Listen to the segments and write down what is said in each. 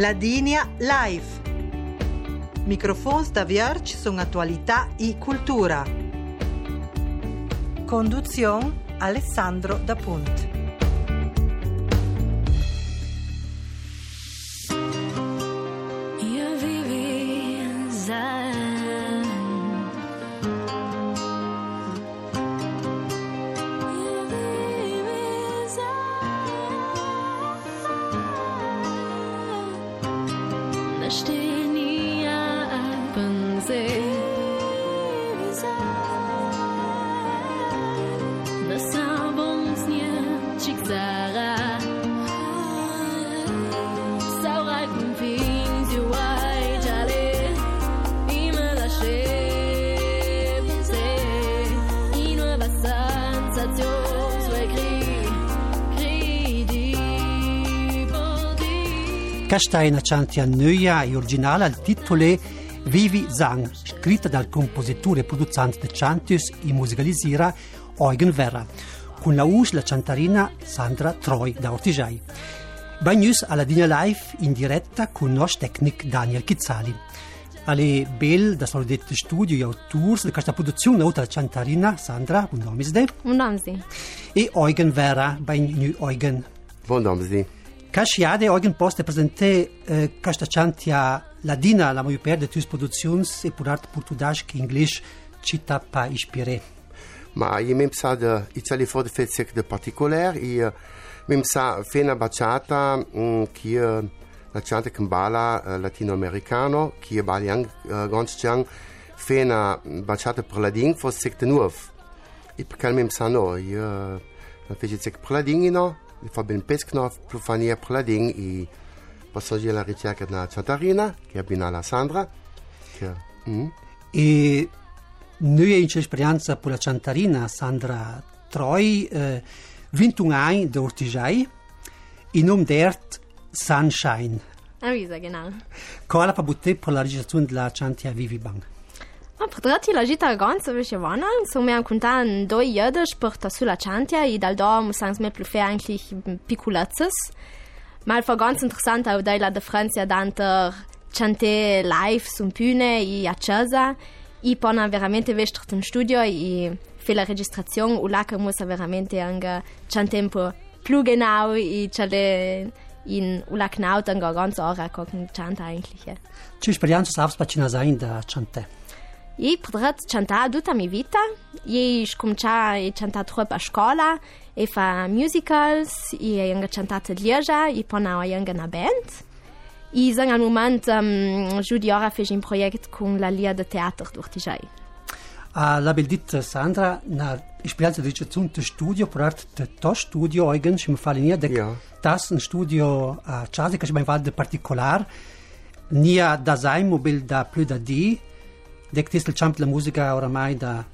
Ladinia Live. Microfons da Vierge sono attualità e cultura. Conduzione Alessandro da Punt. Una chantia nuova e originale al titolo Vivi Zang, scritta dal compositore e producente di chantius e musicalisira Eugen Verra, con la voce la cantarina Sandra Troy da Ortigiai. Bagnus alla Dina Live in diretta con il nostro tecnico Daniel Chizzali. Alle bel da solidetto studio e autors di questa produzione oltre la cantarina Sandra, un nome è Un Namsi. e Eugen Verra, Bagnu Eugen. Buon Ca și ade, eugen poste prezente eh, castaciantia ladina la moju perde tus produzions e purart portudasch che inglisch cita pa ispire. Ma i mem sa de i tali fod fetsek de particular i mem sa fena baciata mm, ki la chante kembala eh, latinoamericano ki e baliang eh, gonschang fena baciata per ladin fos sek de nuov. I eh, per calmem sa no i la fece sek per ladin no li fa ben pescno più fania per la ding e posso dire la ricerca na chantarina che abbina la Sandra che mm, E noi in esperienza per la cantarina Sandra Troy, eh, 21 anni da Ortigiai, in nome d'ert Sunshine. Avisa, genau. Qual ha butte per la registrazione della chantia Vivi Bang? A potrati la gita ganza vece vana, so mi han contan doi jöders porta sulla chantia e dal do musans mir plus fer eigentlich piculazzes. Mal for ganz interessant au dai la de Francia danter chante live sun pune e a casa e pona veramente vestrt un studio e fe la registrazione u la che musa veramente anche chante un po' più genau e chale in u la knaut anche ganz ora kochen chanta eigentlich. Ja. Ci esperienza savs pacina sein da chante. E potrei cantare tutta mia vita. Io ho cominciato a cantare troppo a scuola e fa musicals e a Lieja e poi ho anche una band. E sono al momento um, giù di ora faccio un progetto con la Lia de Teatro d'Urtigiai. A la beldita Sandra, na esperienza di registrazione di studio, per art de to studio, mi fa linea, de Ja. tas un studio a casa, che ci mi fa de particolar, nia da sein, mobil da più da di, decât la muzica oramai, dar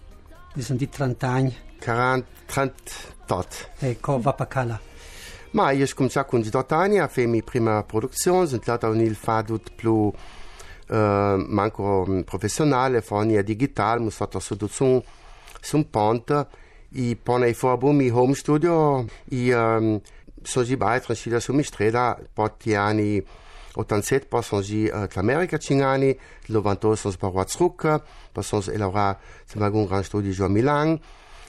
sunt de 30 ani. 40, 30 tot. E co va pacala. Ma, io cum sa cun ani, a femi prima producțion, sunt lata unil fadut plu uh, eh, manco mm, professionale, fonia digital, mus fatto sudut sun, sun pont, i pone i forbum i home studio, i ehm, um, soji bai transcida sumi streda, poti ani 87 pa som že uh, tlamerika čingani, tlo van to som sparwa tsruka, pa som se elora semagun gran studi jo Milan,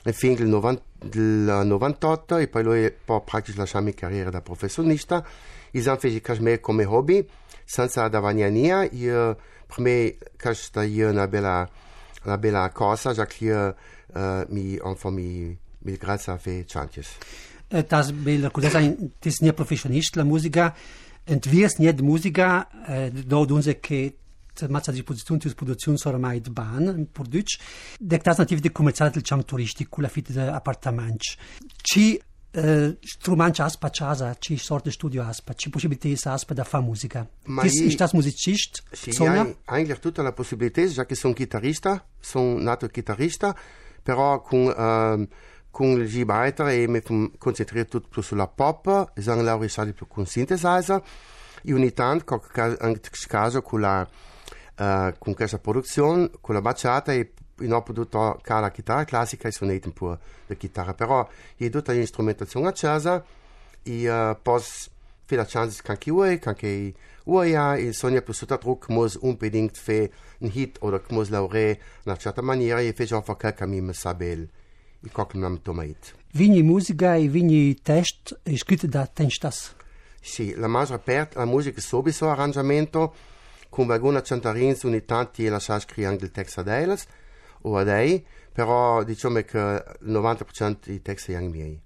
e fin del 98 euh, lui può praticamente lasciare la mia carriera da professionista, i sam feci cashmere come hobby, senza davanti a nia, io per me cash sta io una bella, una bella cosa, già che io uh, mi, enfin, mi, mi grazie a fare chantiers. Das, la cosa, das nie professionist, la musica, Entwirfst nicht Musiker, äh, da unser Kind mața de pozițiuni ți produțiuni sora mai de ban, produci, dectați nativ de comerțare de ceam turistic cu la fit de apartamenci. Ci eh, strumanci aspa ceaza, ci sorte de studio aspa, ci posibilități aspa de a fa muzica. Mai... Tis, ești muzicist? Sì, Sonia? Eigentlich tutta la posibilități, ja că sunt chitarista, sunt nato chitarista, però cu... Uh, eh, con il G-Baiter e eh, mi concentrerò tutto più sulla pop, sono laureato più con synthesizer e ogni tanto, anche caso con, la, uh, con questa produzione, con la baciata e non ho potuto fare la chitarra classica e suonare un po' la chitarra, però è tutta l'istrumentazione accesa e uh, posso fare la chance che anche voi, che anche voi ha, e sogno più sotto trucco, un unbedingt fare un hit o che muss lavorare in una certa maniera e faccio anche qualcosa che mi sa bene nam tomait. Vigni musica e vigni test e scritte da Tenstas. Sì, la maggior parte la musica è sowieso arrangiamento, con alguna cantarins ogni tanti e la sa scrivere anche il testo ad elas o ad ei, però diciamo che il 90% dei testi sono miei.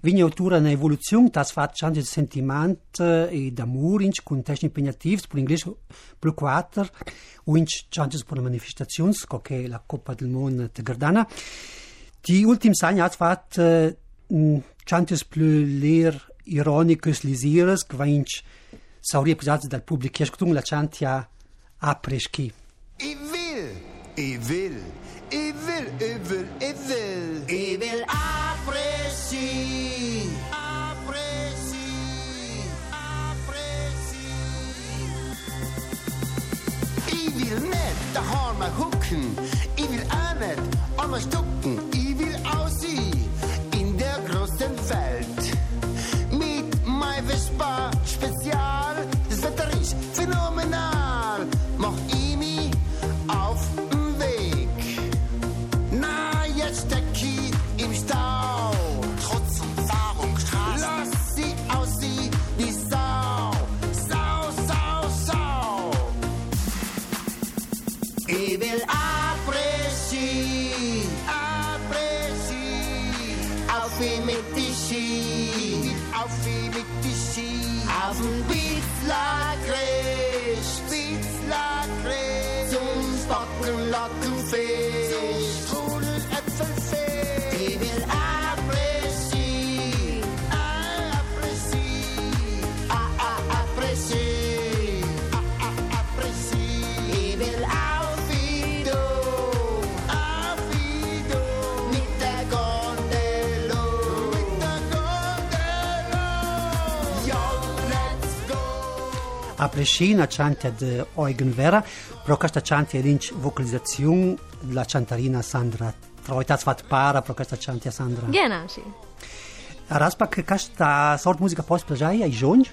Vigni autura na evoluzione, das fat change sentiment e d'amor inch con testi impegnativi, per inglese più quattro, o inch changes per manifestazioni, che la Coppa del Mondo te Gardana. De últims anys has fat uh, äh, chantes pløler ironikus liseres, kvainch saurie pusats dal publik jesktung la chantia apreski. I will, i will, i will, i will. i vil, i vil apreski. Med, der har mig hukken I vil af med Om at stukke wie mit die Ski, auf wie mit die Ski. Auf dem Bitzler-Grisch, Bitzler-Grisch. Zum Spocken, Locken, A prescina chantia de Eugen Vera, pro questa chantia l'inch vocalizzazione la chantarina Sandra Troitas fat para pro questa chantia Sandra. Genau, sì. Raspa che questa sort musica post plajai ai jonge?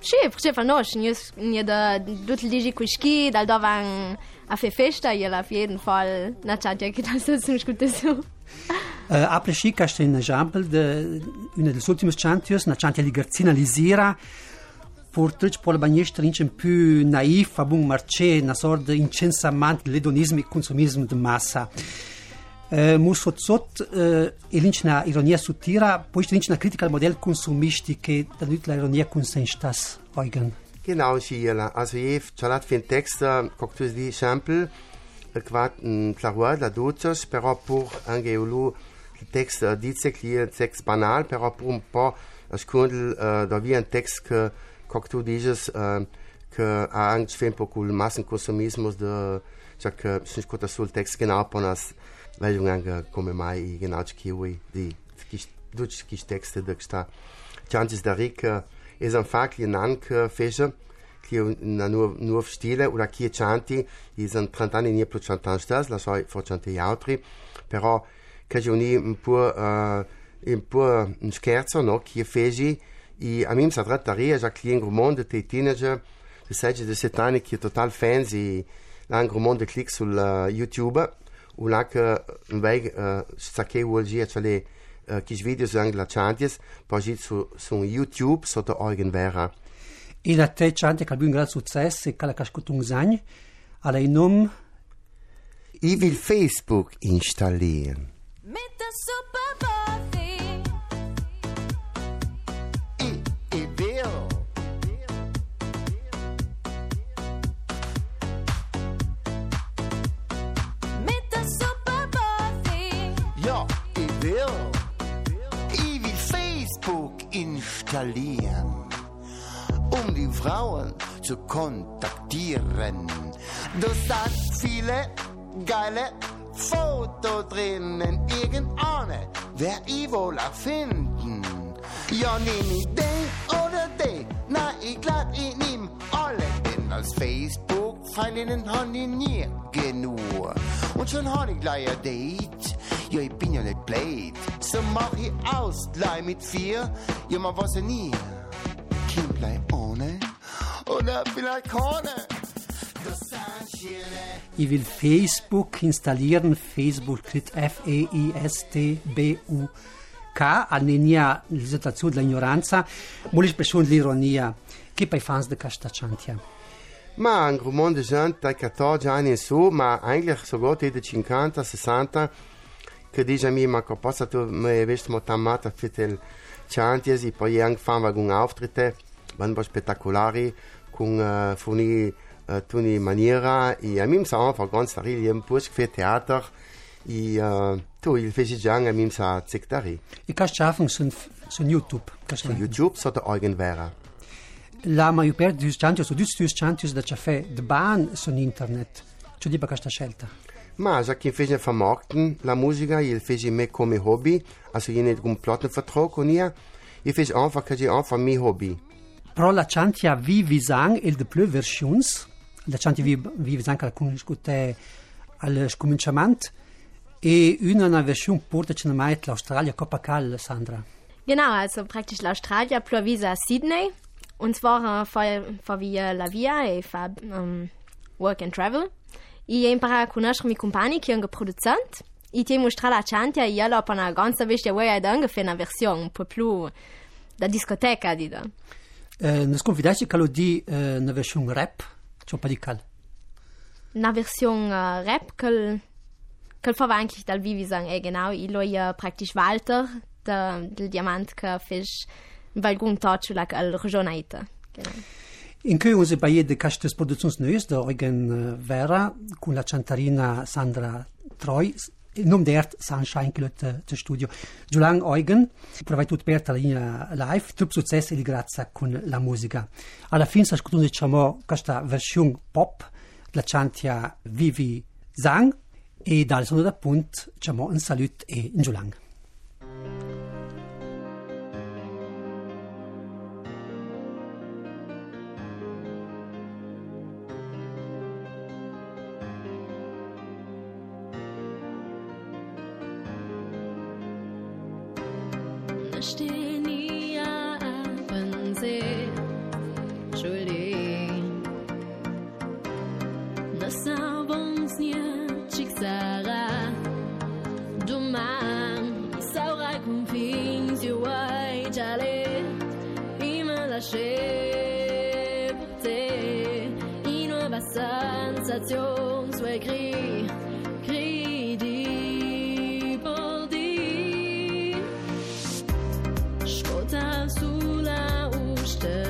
Sì, perché fa nos, nie da dutel digi kuski, dal da van a fe festa, je auf jeden Fall na chatja che das ist nicht gut so. Uh, a presci questa un esempio de una delle ultime chantios, una chantia di Garzina Lisira, Purtroppo per la bagnestra inch un più naif, a buon marché, una sorta di incensamento dell'edonismo e consumismo di massa. Uh, mu sot sot uh, e l'inch na ironia suttira, poi l'inch na critica al modello consumisti che da la ironia consenstas, Eugen. Genau, Schiela. Also, ich habe für den Text, koktus di sample, quat un claroir la duces, però pur anche ulu il text uh, dice un text banal, però pur un po' ascundel uh, da via un text qualquer tu dizes uh, que há anos tempo com o máximo consumismo de já que se escuta sul texto que não apenas vejo um como mais e genau de kiwi de dos que texto de que está chances da rica é um facto que feja ki je na nov stile, ura ki je čanti, izan trantani nije plo čantan štas, la soj fo čanti jautri, pero kaže oni impur, uh, impur škerco, no, ki je feži, E a mim se trataria, já que em тие tem teenager, de 7 de 7 anos, que é total fans на lá em Grumonde clica sul uh, YouTube, o lá que vai saquei o hoje, видео за os vídeos anglačantes, para ir su, su YouTube, sotto Eugen Vera. E da te čante, kad bi um grande sucesso, kada kaško tungzanje, И num... E vil Facebook installieren. Ich will. Ich will Facebook installieren, um die Frauen zu kontaktieren. Du sagst viele geile Foto drinnen, irgendeine, wer ich wohl auch finden. Ja, nehm ich den oder den, na, ich glaub, ich nehm alle, denn als Facebook-Freundinnen haben die nie genug. Und schon hab ich gleich ein Date, ja, ich bin ja nicht blöd. So mach ich aus, gleich mit vier, ja, man weiß ja nie. vielleicht ohne oder vielleicht ohne. Ich will Facebook installieren. Facebook scritto F-E-I-S-T-B-U-K. Alnenia l'esitazione dell'ignoranza, ma l'espressione dell'ironia. Che poi fans de questa chantia? Ma un mondo di gente dai 14 anni in su, ma eigentlich sogar dai 50, 60, che dice a me, ma che possa tu mi vesti mo tamata für il chanties, e poi angefangen con Auftritte, waren war spettacolari, con uh, funi uh, tuni maniera, e a me mi sa einfach ganz staril, jem pusch für Theater, e uh, tu il feci già a me sa ziktari. E questa schaffen su, su YouTube. Su YouTube so der Eugen Vera. La maggior parte dei chantios, su tutti i chantios da caffè, de ban su internet. Cioè di questa scelta. Ma già che fece vermarkten la musica, il fece me come hobby, also je nicht un Plattenvertrag con ihr, ich fece einfach, je einfach mein Hobby. Però la chantia vivi sang il de plö versions, la chantia vivi, vivi sang al conoscute al scominciamento, e una versione porta ce ne mai l'Australia Copacal, Sandra. Genau, also praktisch l'Australia plus visa Sydney. Und zwar äh, fa, fa via la via e fa um, work and travel. E impara a conoscere mi compagni che hanno producent. E ti mostra la chantia e io per una ganza veste vuoi ad anche fare una versione un po' più da discoteca, dita. Eh, ne sconfidassi che lo di eh, una versione rap, c'è un po' di cal. Una versione äh, rap che che fa eigentlich dal vivi sang e genau i lo ja praktisch Walter der del diamant che fisch valgun touch la al regionaita. Genau. In cui usi baie de castes productions neus de Eugen eh, Vera, con la cantarina Sandra Troy, il nome d'ert Sunshine te, te studio. Giulang Eugen, provai tutto per la linea live, tutto successo e grazie con la musica. Alla fine si ascoltando diciamo questa versione pop, la chantia Vivi Sang, e dal sono da punt, diciamo un saluto e un giulang. it truly Nasabonsnya chiksara Duman Saura confins you why jale Ima la te In nuova sensazione sue gris Gridi por di Escuta Master.